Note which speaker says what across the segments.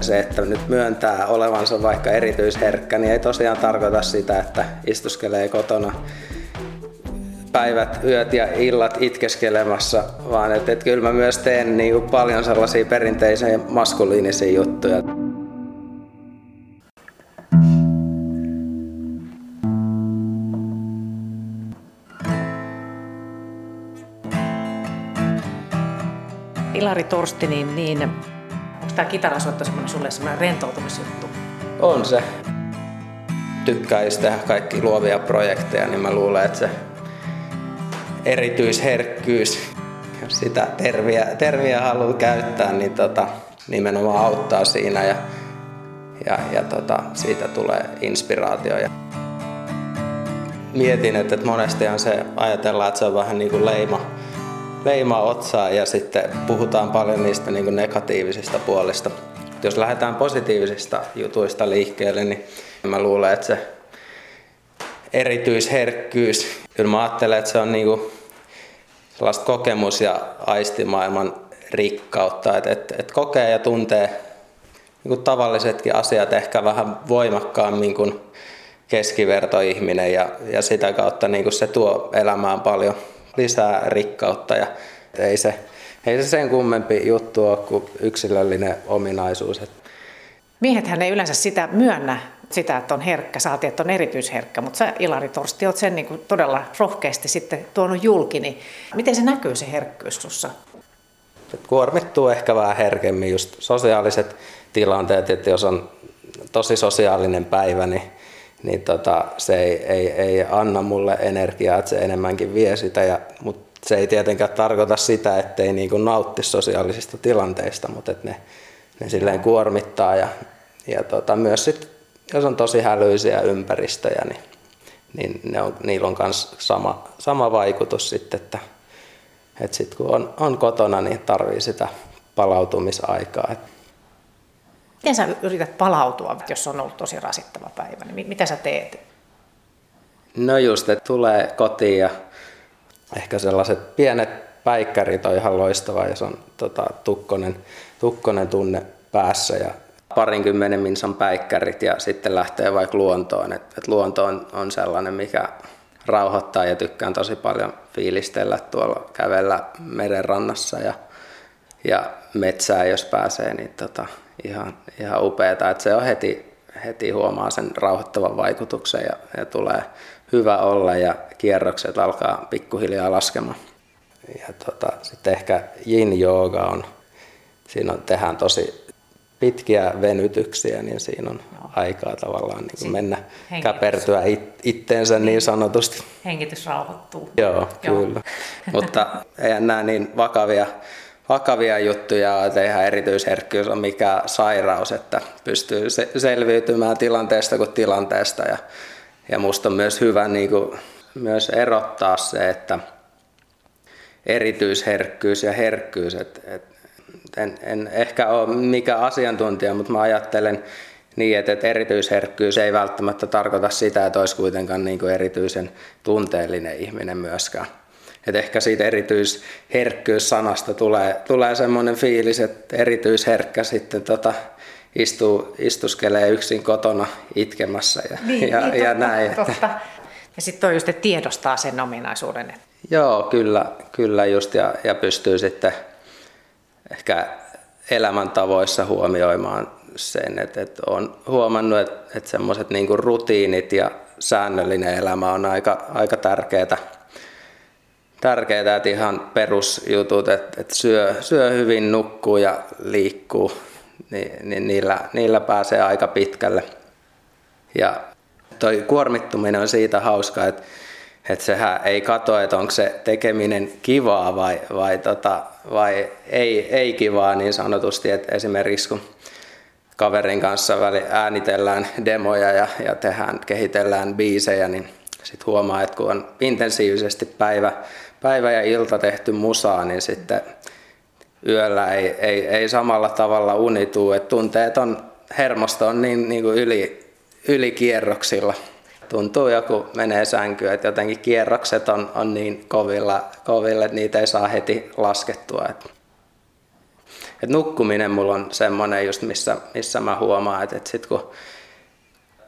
Speaker 1: Se, että nyt myöntää olevansa vaikka erityisherkkä, niin ei tosiaan tarkoita sitä, että istuskelee kotona päivät, yöt ja illat itkeskelemassa, vaan että, että kyllä mä myös teen niin kuin paljon sellaisia perinteisiä maskuliinisia juttuja.
Speaker 2: Ilari Torsti, niin, niin tämä kitarasoitto semmoinen sulle semmoinen rentoutumisjuttu?
Speaker 1: On se. Tykkäisi tehdä kaikki luovia projekteja, niin mä luulen, että se erityisherkkyys, sitä terviä, terviä haluaa käyttää, niin tota, nimenomaan auttaa siinä ja, ja, ja tota, siitä tulee inspiraatio. Ja mietin, että, että monestihan se ajatellaan, että se on vähän niin kuin leima, leima otsaa ja sitten puhutaan paljon niistä niin negatiivisista puolista. Jos lähdetään positiivisista jutuista liikkeelle, niin mä luulen, että se erityisherkkyys, kyllä mä ajattelen, että se on niin sellaista kokemus- ja aistimaailman rikkautta, että, että, että kokee ja tuntee niin tavallisetkin asiat ehkä vähän voimakkaammin kuin keskivertoihminen ja, ja sitä kautta niin kuin se tuo elämään paljon lisää rikkautta ja ei se, ei se sen kummempi juttu ole kuin yksilöllinen ominaisuus.
Speaker 2: Miehethän ei yleensä sitä myönnä, sitä, että on herkkä, saatiin, että on erityisherkkä, mutta sä Ilari Torsti oot sen niin kuin todella rohkeasti sitten tuonut julki, niin miten se näkyy se herkkyys sussa?
Speaker 1: Kuormittuu ehkä vähän herkemmin just sosiaaliset tilanteet, että jos on tosi sosiaalinen päivä, niin, niin tota, se ei, ei, ei anna mulle energiaa, että se enemmänkin vie sitä, ja, mutta se ei tietenkään tarkoita sitä, ettei niin kuin nautti sosiaalisista tilanteista, mutta että ne, ne silleen kuormittaa ja, ja tota, myös sit jos on tosi hälyisiä ympäristöjä, niin, niin ne on, niillä on myös sama, sama vaikutus sitten, että, että sit kun on, on kotona, niin tarvii sitä palautumisaikaa.
Speaker 2: Miten sä yrität palautua, jos on ollut tosi rasittava päivä? Niin mitä sä teet?
Speaker 1: No just, että tulee kotiin ja ehkä sellaiset pienet päikkärit on ihan loistava, jos on tota, tukkonen, tukkonen tunne päässä ja parinkymmenen minsan päikkärit ja sitten lähtee vaikka luontoon. Et, et luonto on, on sellainen, mikä rauhoittaa ja tykkään tosi paljon fiilistellä tuolla kävellä merenrannassa ja, ja metsää, jos pääsee, niin tota, ihan, ihan upeeta. Et se on heti, heti huomaa sen rauhoittavan vaikutuksen ja, ja tulee hyvä olla ja kierrokset alkaa pikkuhiljaa laskemaan. Ja tota, sitten ehkä yin jooga on, siinä on, tehdään tosi pitkiä venytyksiä, niin siinä on Joo. aikaa tavallaan niin kuin mennä Hengitys. käpertyä it, itteensä niin sanotusti.
Speaker 2: Hengitys rauhoittuu.
Speaker 1: Joo, Joo. kyllä. Mutta eihän nämä niin vakavia, vakavia juttuja, että eihän erityisherkkyys ole mikään sairaus, että pystyy se, selviytymään tilanteesta kuin tilanteesta. Ja, ja musta on myös hyvä niin kuin, myös erottaa se, että erityisherkkyys ja herkkyys, että, että en, en ehkä ole mikä asiantuntija, mutta mä ajattelen niin, että, että erityisherkkyys ei välttämättä tarkoita sitä, että olisi kuitenkaan niin kuin erityisen tunteellinen ihminen myöskään. Et ehkä siitä erityisherkkyys-sanasta tulee, tulee semmoinen fiilis, että erityisherkkä sitten tota, istuu, istuskelee yksin kotona itkemässä ja,
Speaker 2: niin,
Speaker 1: ja,
Speaker 2: niin,
Speaker 1: ja
Speaker 2: totta,
Speaker 1: näin. Että.
Speaker 2: Totta. Ja sitten on just, että tiedostaa sen ominaisuuden.
Speaker 1: Joo, kyllä, kyllä just ja, ja pystyy sitten ehkä elämäntavoissa huomioimaan sen, että, että olen huomannut, että, että semmoiset niin rutiinit ja säännöllinen elämä on aika, aika tärkeää. Tärkeää, että ihan perusjutut, että, että syö, syö hyvin, nukkuu ja liikkuu, niin, niin niillä, niillä pääsee aika pitkälle. Ja toi kuormittuminen on siitä hauska, että että sehän ei katso, että onko se tekeminen kivaa vai, vai, tota, vai ei, ei kivaa niin sanotusti. Että esimerkiksi kun kaverin kanssa väli äänitellään demoja ja, ja tehdään, kehitellään biisejä, niin sitten huomaa, että kun on intensiivisesti päivä, päivä ja ilta tehty musaa, niin sitten yöllä ei, ei, ei samalla tavalla unituu, että tunteet on, hermosto on niin, niin kuin yli, ylikierroksilla tuntuu joku menee sänkyyn, että jotenkin kierrokset on, on niin kovilla, kovilla, että niitä ei saa heti laskettua. et nukkuminen mulla on semmoinen just, missä, missä mä huomaan, että, että sit kun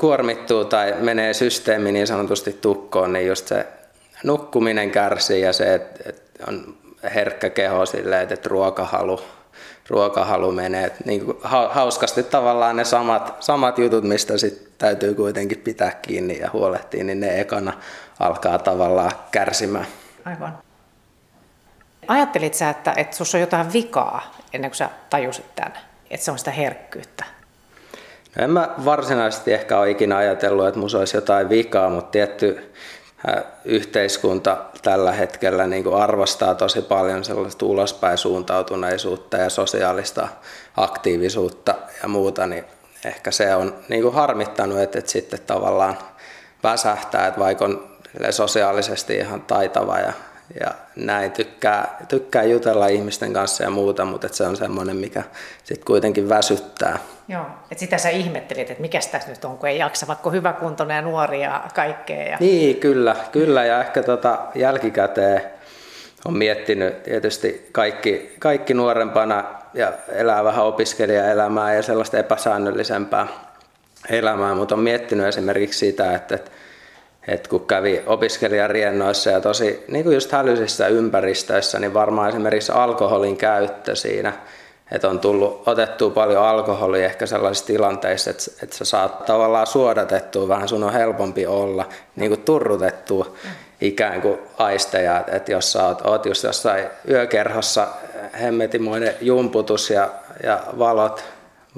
Speaker 1: kuormittuu tai menee systeemi niin sanotusti tukkoon, niin just se nukkuminen kärsii ja se, että, on herkkä keho silleen, että ruokahalu, ruokahalu menee. Niin hauskasti tavallaan ne samat, samat jutut, mistä sit täytyy kuitenkin pitää kiinni ja huolehtia, niin ne ekana alkaa tavallaan kärsimään.
Speaker 2: Aivan. Ajattelit sä, että, että sinussa on jotain vikaa ennen kuin sä tajusit tämän, että se on sitä herkkyyttä?
Speaker 1: En mä varsinaisesti ehkä ole ikinä ajatellut, että minussa olisi jotain vikaa, mutta tietty yhteiskunta tällä hetkellä niin kuin arvostaa tosi paljon sellaista ulospäin suuntautuneisuutta ja sosiaalista aktiivisuutta ja muuta, niin ehkä se on niin kuin harmittanut, että, että sitten tavallaan väsähtää, että vaikka on sosiaalisesti ihan taitava ja, ja näin tykkää, tykkää jutella ihmisten kanssa ja muuta, mutta että se on semmoinen, mikä sitten kuitenkin väsyttää.
Speaker 2: Joo, että sitä sä ihmettelit, että mikä tässä nyt on, kun ei jaksa, vaikka hyvä kuntoinen ja nuori ja kaikkea. Ja...
Speaker 1: Niin, kyllä, kyllä ja ehkä tota jälkikäteen on miettinyt tietysti kaikki, kaikki nuorempana ja elää vähän opiskelijaelämää ja sellaista epäsäännöllisempää elämää, mutta on miettinyt esimerkiksi sitä, että, että et kun kävi opiskelijariennoissa ja tosi niin kuin just hälyisissä ympäristöissä, niin varmaan esimerkiksi alkoholin käyttö siinä, että on tullut otettua paljon alkoholia ehkä sellaisissa tilanteissa, että, että sä saat tavallaan suodatettua, vähän sun on helpompi olla, niin kuin turrutettua ikään kuin aisteja, että jos sä oot, oot just jossain yökerhossa hemmetimoinen jumputus ja, ja valot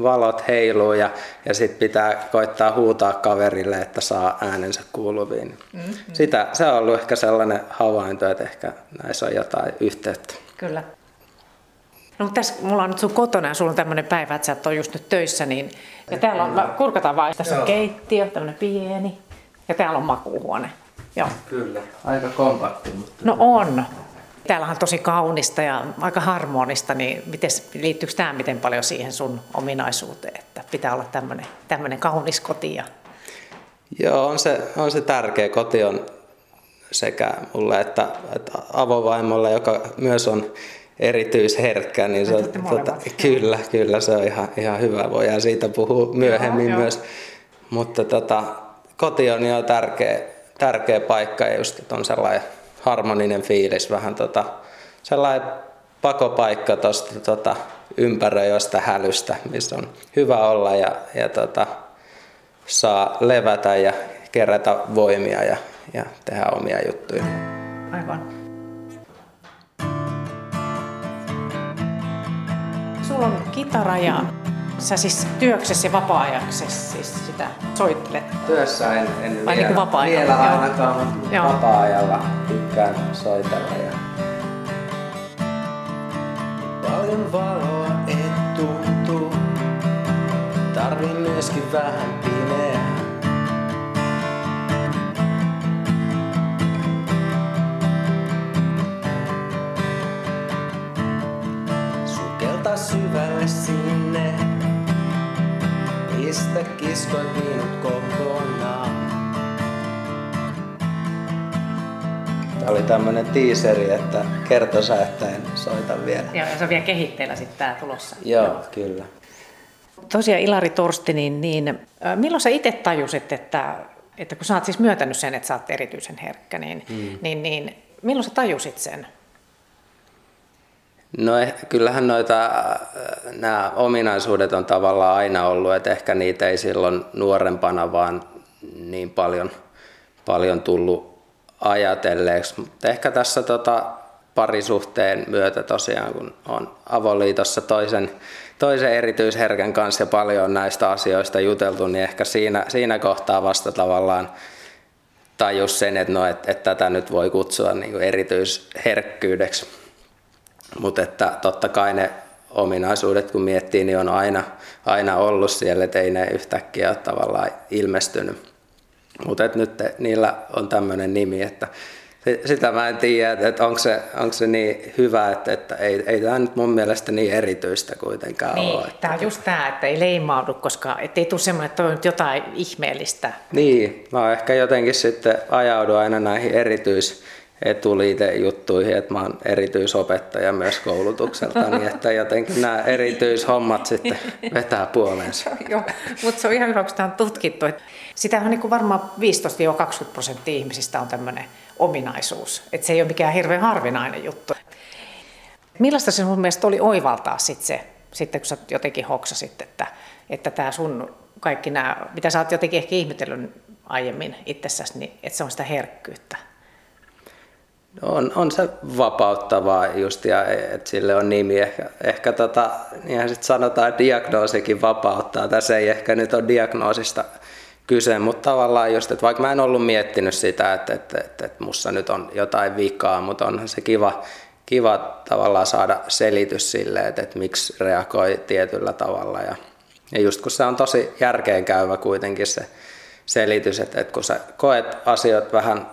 Speaker 1: valot heiluu ja, ja sitten pitää koittaa huutaa kaverille, että saa äänensä kuuluviin. Mm-hmm. Sitä, se on ollut ehkä sellainen havainto, että ehkä näissä on jotain yhteyttä.
Speaker 2: Kyllä. No mutta tässä mulla on nyt sun kotona ja sulla on tämmöinen päivä, että sä et ole just nyt töissä, niin ja täällä on, kurkataan vaan, tässä on keittiö, tämmöinen pieni, ja täällä on makuuhuone.
Speaker 1: Joo. Kyllä, aika kompakti. Mutta...
Speaker 2: No on. Täällä on tosi kaunista ja aika harmonista, niin mites, liittyykö tämä miten paljon siihen sun ominaisuuteen, että pitää olla tämmöinen, kaunis koti? Ja...
Speaker 1: Joo, on se, on se tärkeä. Koti on sekä mulle että, että avovaimolle, joka myös on erityisherkkä, niin se on, tota, kyllä, kyllä, se on ihan, ihan hyvä. Voidaan siitä puhua myöhemmin joo, myös. Joo. Mutta tota, koti on jo tärkeä, tärkeä paikka ja just, että on sellainen harmoninen fiilis, vähän tota, sellainen pakopaikka tuosta tota, ympäröivästä hälystä, missä on hyvä olla ja, ja tota, saa levätä ja kerätä voimia ja, ja tehdä omia juttuja.
Speaker 2: Aivan. Sulla on kitara ja Sä siis työksessä ja vapaa-ajaksessa siis sitä soittelet?
Speaker 1: Työssä en, en
Speaker 2: Vai
Speaker 1: vielä,
Speaker 2: niin vapaa
Speaker 1: vielä ainakaan, mutta Joo. vapaa-ajalla tykkään soitella. Ja... Paljon valoa et tuntuu, tarvin myöskin vähän pimeää. Sukelta syvälle sinne mistä kiskoit minut kokonaan. Tämä oli tämmöinen tiiseri, että kertosähtäen soitan vielä.
Speaker 2: Joo, ja se on vielä kehitteillä sitten tämä tulossa.
Speaker 1: Joo, Joo. kyllä.
Speaker 2: Tosiaan Ilari Torsti, niin, niin milloin sä itse tajusit, että, että kun sä oot siis myöntänyt sen, että sä oot erityisen herkkä, niin, mm. niin, niin milloin sä tajusit sen?
Speaker 1: No eh, kyllähän noita, äh, nämä ominaisuudet on tavallaan aina ollut, että ehkä niitä ei silloin nuorempana vaan niin paljon, paljon tullut ajatelleeksi. Mutta ehkä tässä tota parisuhteen myötä tosiaan, kun on avoliitossa toisen, toisen erityisherkän kanssa ja paljon näistä asioista juteltu, niin ehkä siinä, siinä kohtaa vasta tavallaan tajus sen, että, no, että, että tätä nyt voi kutsua niin kuin erityisherkkyydeksi mutta että totta kai ne ominaisuudet, kun miettii, niin on aina, aina ollut siellä, että ei ne yhtäkkiä ole tavallaan ilmestynyt. Mutta nyt niillä on tämmöinen nimi, että sitä mä en tiedä, että onko se, onko se niin hyvä, että, että ei, ei tämä nyt mun mielestä niin erityistä kuitenkaan
Speaker 2: niin,
Speaker 1: ole.
Speaker 2: Tämä on just tämä, että ei leimaudu, koska ei tule semmoinen, että on jotain ihmeellistä.
Speaker 1: Niin, mä ehkä jotenkin sitten ajaudun aina näihin erityis, etuliitejuttuihin, että mä oon erityisopettaja myös koulutukselta, niin että jotenkin nämä erityishommat sitten vetää puoleensa.
Speaker 2: Joo, mutta se on ihan hyvä, kun sitä on tutkittu. Sitä on niin varmaan 15-20 prosenttia ihmisistä on tämmöinen ominaisuus, että se ei ole mikään hirveän harvinainen juttu. Millaista se sun mielestä oli oivaltaa sit se, sitten kun sä jotenkin hoksasit, että, että tämä sun kaikki nämä, mitä sä oot jotenkin ehkä ihmetellyt aiemmin itsessäsi, niin että se on sitä herkkyyttä?
Speaker 1: On, on se vapauttavaa just ja että sille on nimi. Ehkä, ehkä tota, niin sitten sanotaan, että diagnoosikin vapauttaa. Tässä ei ehkä nyt ole diagnoosista kyse, mutta tavallaan just, että vaikka mä en ollut miettinyt sitä, että, että, että, että mussa nyt on jotain vikaa, mutta onhan se kiva, kiva tavallaan saada selitys sille, että, että miksi reagoi tietyllä tavalla. Ja, ja just kun se on tosi järkeenkäyvä kuitenkin se selitys, että, että kun sä koet asiat vähän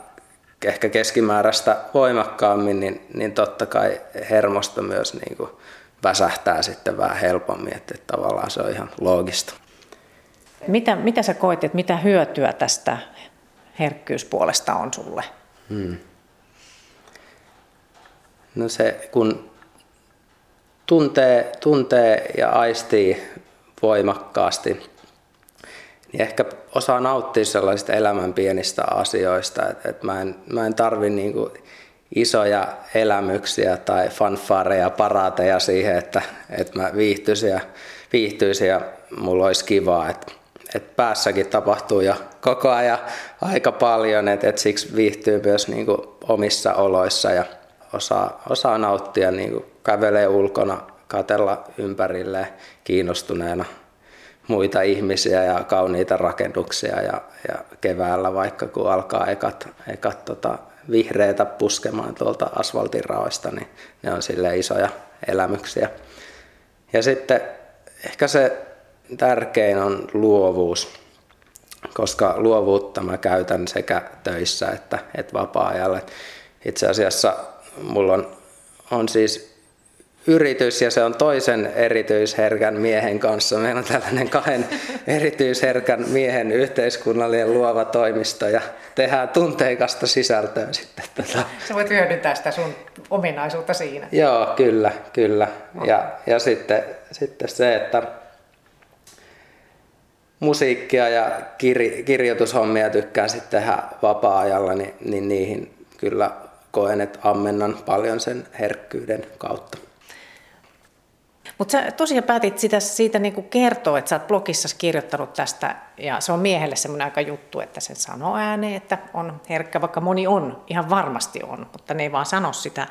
Speaker 1: ehkä keskimääräistä voimakkaammin, niin, niin totta kai hermosto myös niin kuin väsähtää sitten vähän helpommin, että, että tavallaan se on ihan loogista.
Speaker 2: Mitä, mitä sä koet, että mitä hyötyä tästä herkkyyspuolesta on sulle? Hmm.
Speaker 1: No se, kun tuntee, tuntee ja aistii voimakkaasti, niin ehkä osaa nauttia sellaisista elämän pienistä asioista, että, että mä en, mä en tarvi niin kuin isoja elämyksiä tai fanfareja, paraateja siihen, että, että mä viihtyisin ja, viihtyisin ja mulla olisi kivaa. Että, että päässäkin tapahtuu jo koko ajan aika paljon, että, että siksi viihtyy myös niin kuin omissa oloissa ja osaa, osaa nauttia, niin kuin kävelee ulkona, katella ympärille kiinnostuneena muita ihmisiä ja kauniita rakennuksia ja, ja keväällä vaikka kun alkaa ekat, ekat tota, vihreitä puskemaan tuolta asfaltin raoista, niin ne on sille isoja elämyksiä. Ja sitten ehkä se tärkein on luovuus, koska luovuutta mä käytän sekä töissä että, että vapaa-ajalla. Itse asiassa mulla on, on siis yritys ja se on toisen erityisherkän miehen kanssa. Meillä on tällainen kahden erityisherkän miehen yhteiskunnallinen luova toimisto ja tehdään tunteikasta sisältöä sitten. Tota.
Speaker 2: Sä voit hyödyntää sitä sun ominaisuutta siinä.
Speaker 1: Joo, kyllä, kyllä. Ja, ja sitten, sitten se, että musiikkia ja kir, kirjoitushommia tykkään sitten tehdä vapaa-ajalla, niin, niin niihin kyllä koen, että ammennan paljon sen herkkyyden kautta.
Speaker 2: Mutta sä tosiaan päätit sitä, siitä niin kertoa, että sä oot blogissa kirjoittanut tästä, ja se on miehelle semmoinen aika juttu, että sen sanoo ääneen, että on herkkä, vaikka moni on, ihan varmasti on, mutta ne ei vaan sano sitä.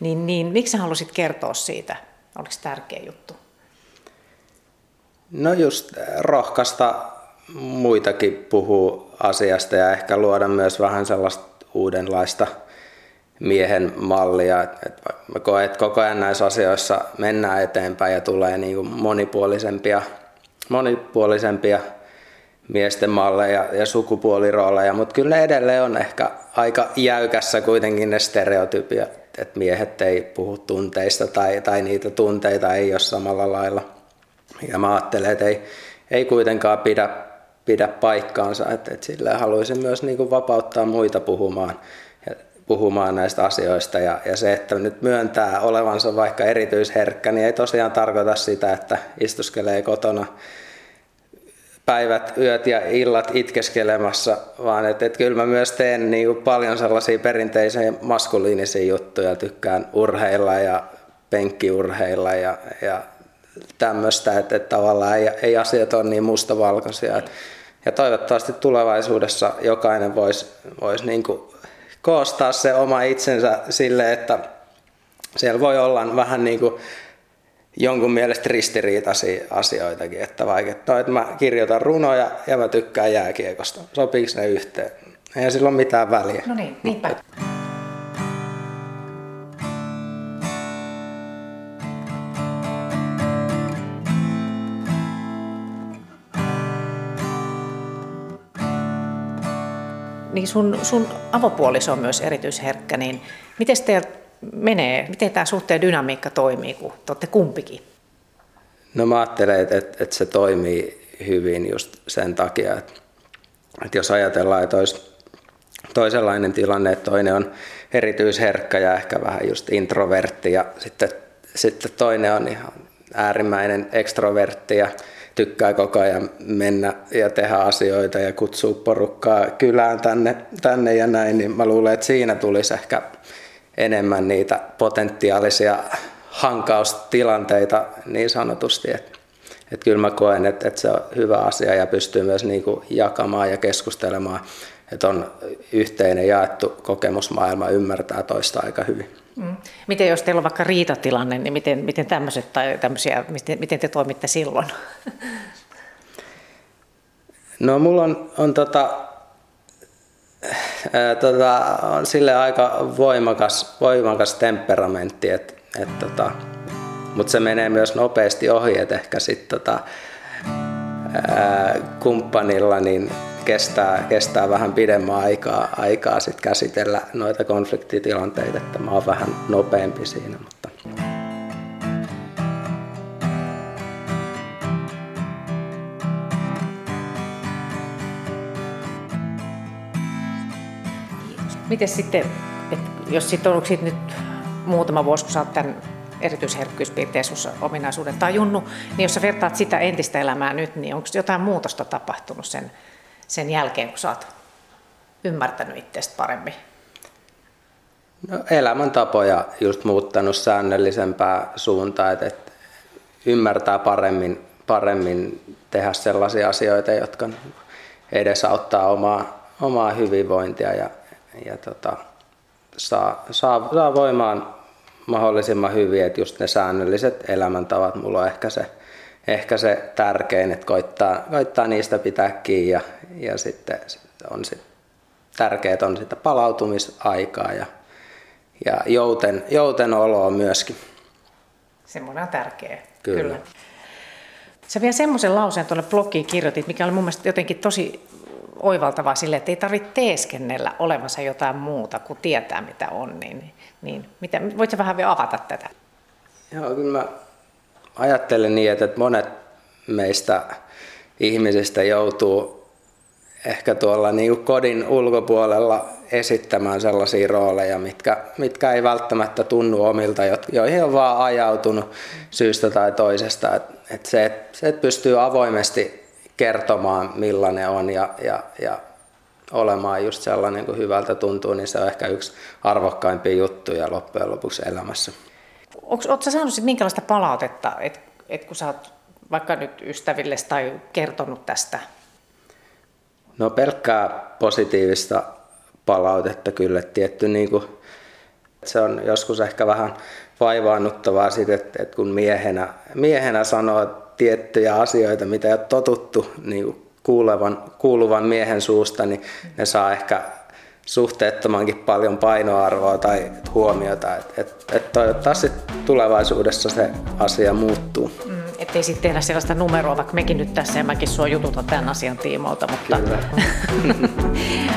Speaker 2: Niin, niin miksi sä halusit kertoa siitä? Oliko se tärkeä juttu?
Speaker 1: No just rohkaista muitakin puhuu asiasta ja ehkä luoda myös vähän sellaista uudenlaista – miehen mallia. Mä koen, että koko ajan näissä asioissa mennään eteenpäin ja tulee niin kuin monipuolisempia, monipuolisempia miesten malleja ja sukupuolirooleja, mutta kyllä edelleen on ehkä aika jäykässä kuitenkin ne stereotypiat, että miehet ei puhu tunteista tai, tai niitä tunteita ei ole samalla lailla. Ja mä ajattelen, että ei, ei kuitenkaan pidä, pidä paikkaansa, että, että sillä haluaisin myös niin kuin vapauttaa muita puhumaan puhumaan näistä asioista. Ja, ja se, että nyt myöntää olevansa vaikka erityisherkkä, niin ei tosiaan tarkoita sitä, että istuskelee kotona päivät, yöt ja illat itkeskelemassa, vaan että, että kyllä mä myös teen niin kuin paljon sellaisia perinteisiä maskuliinisia juttuja. Tykkään urheilla ja penkkiurheilla ja, ja tämmöistä, että, että tavallaan ei, ei asiat ole niin mustavalkoisia. Ja toivottavasti tulevaisuudessa jokainen voisi vois niin kuin koostaa se oma itsensä sille, että siellä voi olla vähän niin kuin jonkun mielestä ristiriitaisia asioitakin, että vaikka että, että mä kirjoitan runoja ja mä tykkään jääkiekosta, sopiiko ne yhteen? Ei sillä ole mitään väliä.
Speaker 2: No niin, niinpä. Niin sun, sun avopuoliso on myös erityisherkkä, niin miten teillä menee, miten tämä suhteen dynamiikka toimii, kun te olette kumpikin?
Speaker 1: No mä ajattelen, että, että, että se toimii hyvin just sen takia, että, että jos ajatellaan, että olisi toisenlainen tilanne, että toinen on erityisherkkä ja ehkä vähän just introvertti ja sitten, sitten toinen on ihan äärimmäinen ekstrovertti ja tykkää koko ajan mennä ja tehdä asioita ja kutsua porukkaa kylään tänne, tänne ja näin, niin mä luulen, että siinä tulisi ehkä enemmän niitä potentiaalisia hankaustilanteita niin sanotusti. Että, että kyllä mä koen, että, että se on hyvä asia ja pystyy myös niin kuin jakamaan ja keskustelemaan, että on yhteinen jaettu kokemusmaailma ymmärtää toista aika hyvin. Mm.
Speaker 2: Miten jos teillä on vaikka riitatilanne, niin miten, miten tämmöiset tai tämmöisiä, miten, miten te toimitte silloin?
Speaker 1: No mulla on, on tota, ää, tota, on sille aika voimakas, voimakas temperamentti, et, et, tota, mutta se menee myös nopeasti ohi, että ehkä sitten tota, kumppanilla niin kestää, kestää vähän pidemmän aikaa, aikaa sit käsitellä noita konfliktitilanteita, että mä oon vähän nopeampi siinä. Mutta.
Speaker 2: Miten sitten, että jos sitten on sit nyt muutama vuosi, kun sä oot tämän ominaisuuden tajunnut, niin jos sä vertaat sitä entistä elämää nyt, niin onko jotain muutosta tapahtunut sen sen jälkeen, kun sä oot ymmärtänyt itsestä paremmin?
Speaker 1: No, elämäntapoja just muuttanut säännöllisempää suuntaan, että, että ymmärtää paremmin, paremmin tehdä sellaisia asioita, jotka edesauttaa omaa, omaa hyvinvointia ja, ja tota, saa, saa, saa voimaan mahdollisimman hyvin, että just ne säännölliset elämäntavat, mulla on ehkä se ehkä se tärkein, että koittaa, koittaa niistä pitää kiinni ja, ja sitten on sit, tärkeät on sitä palautumisaikaa ja, ja jouten, jouten oloa myöskin.
Speaker 2: Semmoinen on tärkeä. Kyllä. Kyllä. Sä vielä semmoisen lauseen tuolle blogiin kirjoitit, mikä oli mun mielestä jotenkin tosi oivaltavaa sille, että ei tarvitse teeskennellä olevansa jotain muuta kuin tietää mitä on. Niin, niin mitä, voitko vähän vielä avata tätä?
Speaker 1: Joo, kyllä mä ajattelen niin, että monet meistä ihmisistä joutuu ehkä tuolla niin kuin kodin ulkopuolella esittämään sellaisia rooleja, mitkä, mitkä ei välttämättä tunnu omilta, joihin on vaan ajautunut syystä tai toisesta. Et, et se, et, se, että pystyy avoimesti kertomaan, millainen on ja, ja, ja olemaan just sellainen kuin hyvältä tuntuu, niin se on ehkä yksi arvokkaimpia juttuja loppujen lopuksi elämässä.
Speaker 2: Oletko saanut sit minkälaista palautetta, että et kun sä oot vaikka nyt ystäville tai kertonut tästä?
Speaker 1: No pelkkää positiivista palautetta kyllä. Tietty niin kuin, se on joskus ehkä vähän vaivaannuttavaa siitä, että, että kun miehenä, miehenä sanoo tiettyjä asioita, mitä ei ole totuttu niin kuulevan, kuuluvan miehen suusta, niin ne saa ehkä suhteettomankin paljon painoarvoa tai huomiota. Et, et, et toivottavasti tulevaisuudessa se asia muuttuu. Mm,
Speaker 2: ettei sitten tehdä sellaista numeroa, vaikka mekin nyt tässä ja mäkin sua jututa tämän asian tiimoilta. Mutta...
Speaker 1: Kyllä.